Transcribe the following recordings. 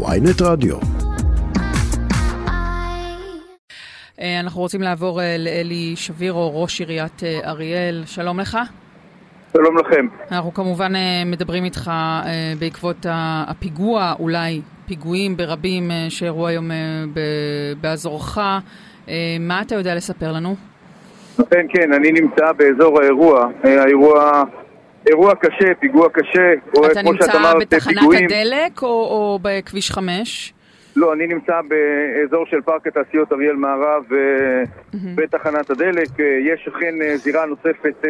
ויינט רדיו. אה, אנחנו רוצים לעבור אה, לאלי שבירו, ראש עיריית אה, אריאל. שלום לך. שלום לכם. אנחנו כמובן מדברים איתך בעקבות הפיגוע, אולי פיגועים ברבים שאירעו היום באזורך. מה אתה יודע לספר לנו? כן, כן, אני נמצא באזור האירוע. האירוע... אירוע קשה, פיגוע קשה, או כמו שאת אמרת, פיגועים. אתה נמצא בתחנת הדלק או, או בכביש 5? לא, אני נמצא באזור של פארק התעשיות אריאל מערב mm-hmm. בתחנת הדלק. יש אכן זירה נוספת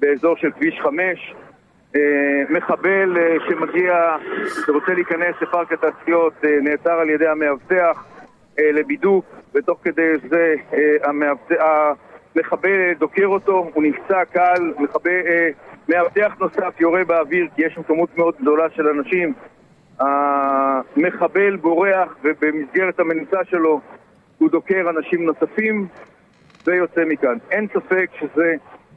באזור של כביש 5. מחבל שמגיע, שרוצה להיכנס לפארק התעשיות, נעצר על ידי המאבטח לבידוק, ותוך כדי זה המחבל דוקר אותו, הוא נפצע קל, מאבטח נוסף יורה באוויר כי יש שם כמות מאוד גדולה של אנשים המחבל בורח ובמסגרת המנוסה שלו הוא דוקר אנשים נוספים ויוצא מכאן. אין ספק שזה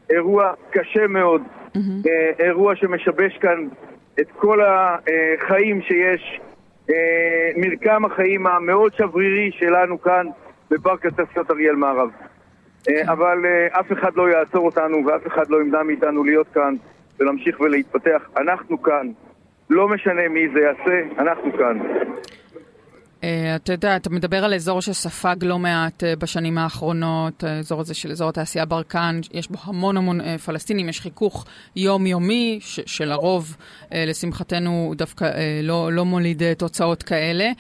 אירוע קשה מאוד, mm-hmm. אירוע שמשבש כאן את כל החיים שיש, אה, מרקם החיים המאוד שברירי שלנו כאן בפארק התעשיות אריאל מערב. אה. אבל אף אחד לא יעצור אותנו ואף אחד לא ימנע מאיתנו להיות כאן ולהמשיך ולהתפתח. אנחנו כאן, לא משנה מי זה יעשה, אנחנו כאן. Uh, אתה יודע, אתה מדבר על אזור שספג לא מעט uh, בשנים האחרונות, האזור הזה של אזור התעשייה ברקן, יש בו המון המון uh, פלסטינים, יש חיכוך יומיומי, שלרוב, לשמחתנו, דווקא לא, לא מוליד תוצאות כאלה.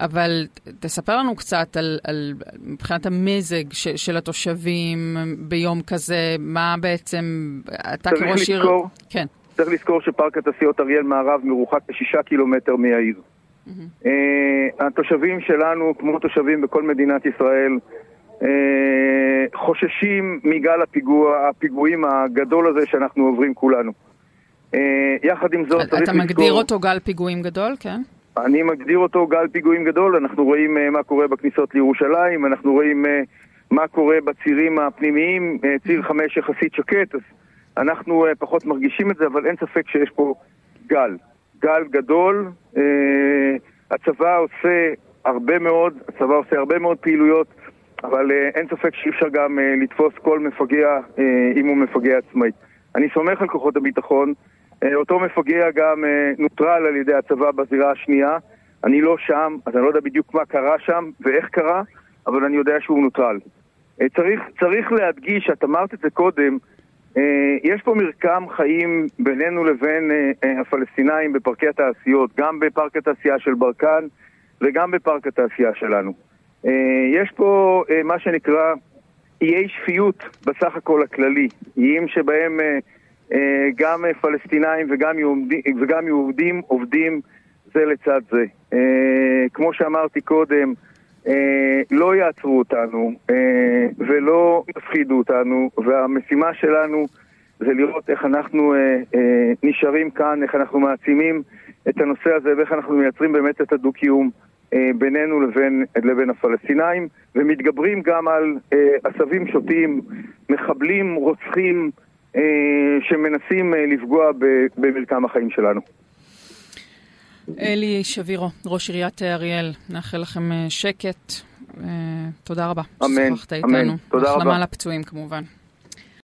אבל תספר לנו קצת על, על מבחינת המזג ש, של התושבים ביום כזה, מה בעצם, אתה כראש עיר... כן. צריך לזכור שפארק התעשיות אריאל מערב מרוחק כשישה קילומטר מהעיר. Mm-hmm. Uh, התושבים שלנו, כמו תושבים בכל מדינת ישראל, uh, חוששים מגל הפיגוע, הפיגועים הגדול הזה שאנחנו עוברים כולנו. Uh, יחד עם זאת, צריך לזכור... אתה מגדיר אותו גל פיגועים גדול, כן? אני מגדיר אותו גל פיגועים גדול, אנחנו רואים uh, מה קורה בכניסות לירושלים, אנחנו רואים uh, מה קורה בצירים הפנימיים, uh, ציר חמש יחסית שקט, אז אנחנו uh, פחות מרגישים את זה, אבל אין ספק שיש פה גל. גל גדול, uh, הצבא עושה הרבה מאוד, הצבא עושה הרבה מאוד פעילויות, אבל uh, אין ספק שאי אפשר גם uh, לתפוס כל מפגע אם הוא מפגע עצמאי. אני סומך על כוחות הביטחון, אה, אותו מפגע גם אה, נוטרל על ידי הצבא בזירה השנייה. אני לא שם, אז אני לא יודע בדיוק מה קרה שם ואיך קרה, אבל אני יודע שהוא נוטרל. אה, צריך, צריך להדגיש, את אמרת את זה קודם, יש פה מרקם חיים בינינו לבין הפלסטינאים בפארקי התעשיות, גם בפארק התעשייה של ברקן וגם בפארק התעשייה שלנו. יש פה מה שנקרא איי שפיות בסך הכל הכללי, איים שבהם אה, גם פלסטינאים וגם יהודים, וגם יהודים עובדים זה לצד זה. אה, כמו שאמרתי קודם, אה, לא יעצרו אותנו ולא יפחידו אותנו, והמשימה שלנו זה לראות איך אנחנו נשארים כאן, איך אנחנו מעצימים את הנושא הזה ואיך אנחנו מייצרים באמת את הדו-קיום בינינו לבין, לבין הפלסטינאים, ומתגברים גם על עשבים שוטים, מחבלים, רוצחים, אה, שמנסים אה, לפגוע במרקם החיים שלנו. אלי שבירו, ראש עיריית אריאל, נאחל לכם אה, שקט. תודה רבה. אמן, אמן. תודה רבה. החלמה לפצועים כמובן.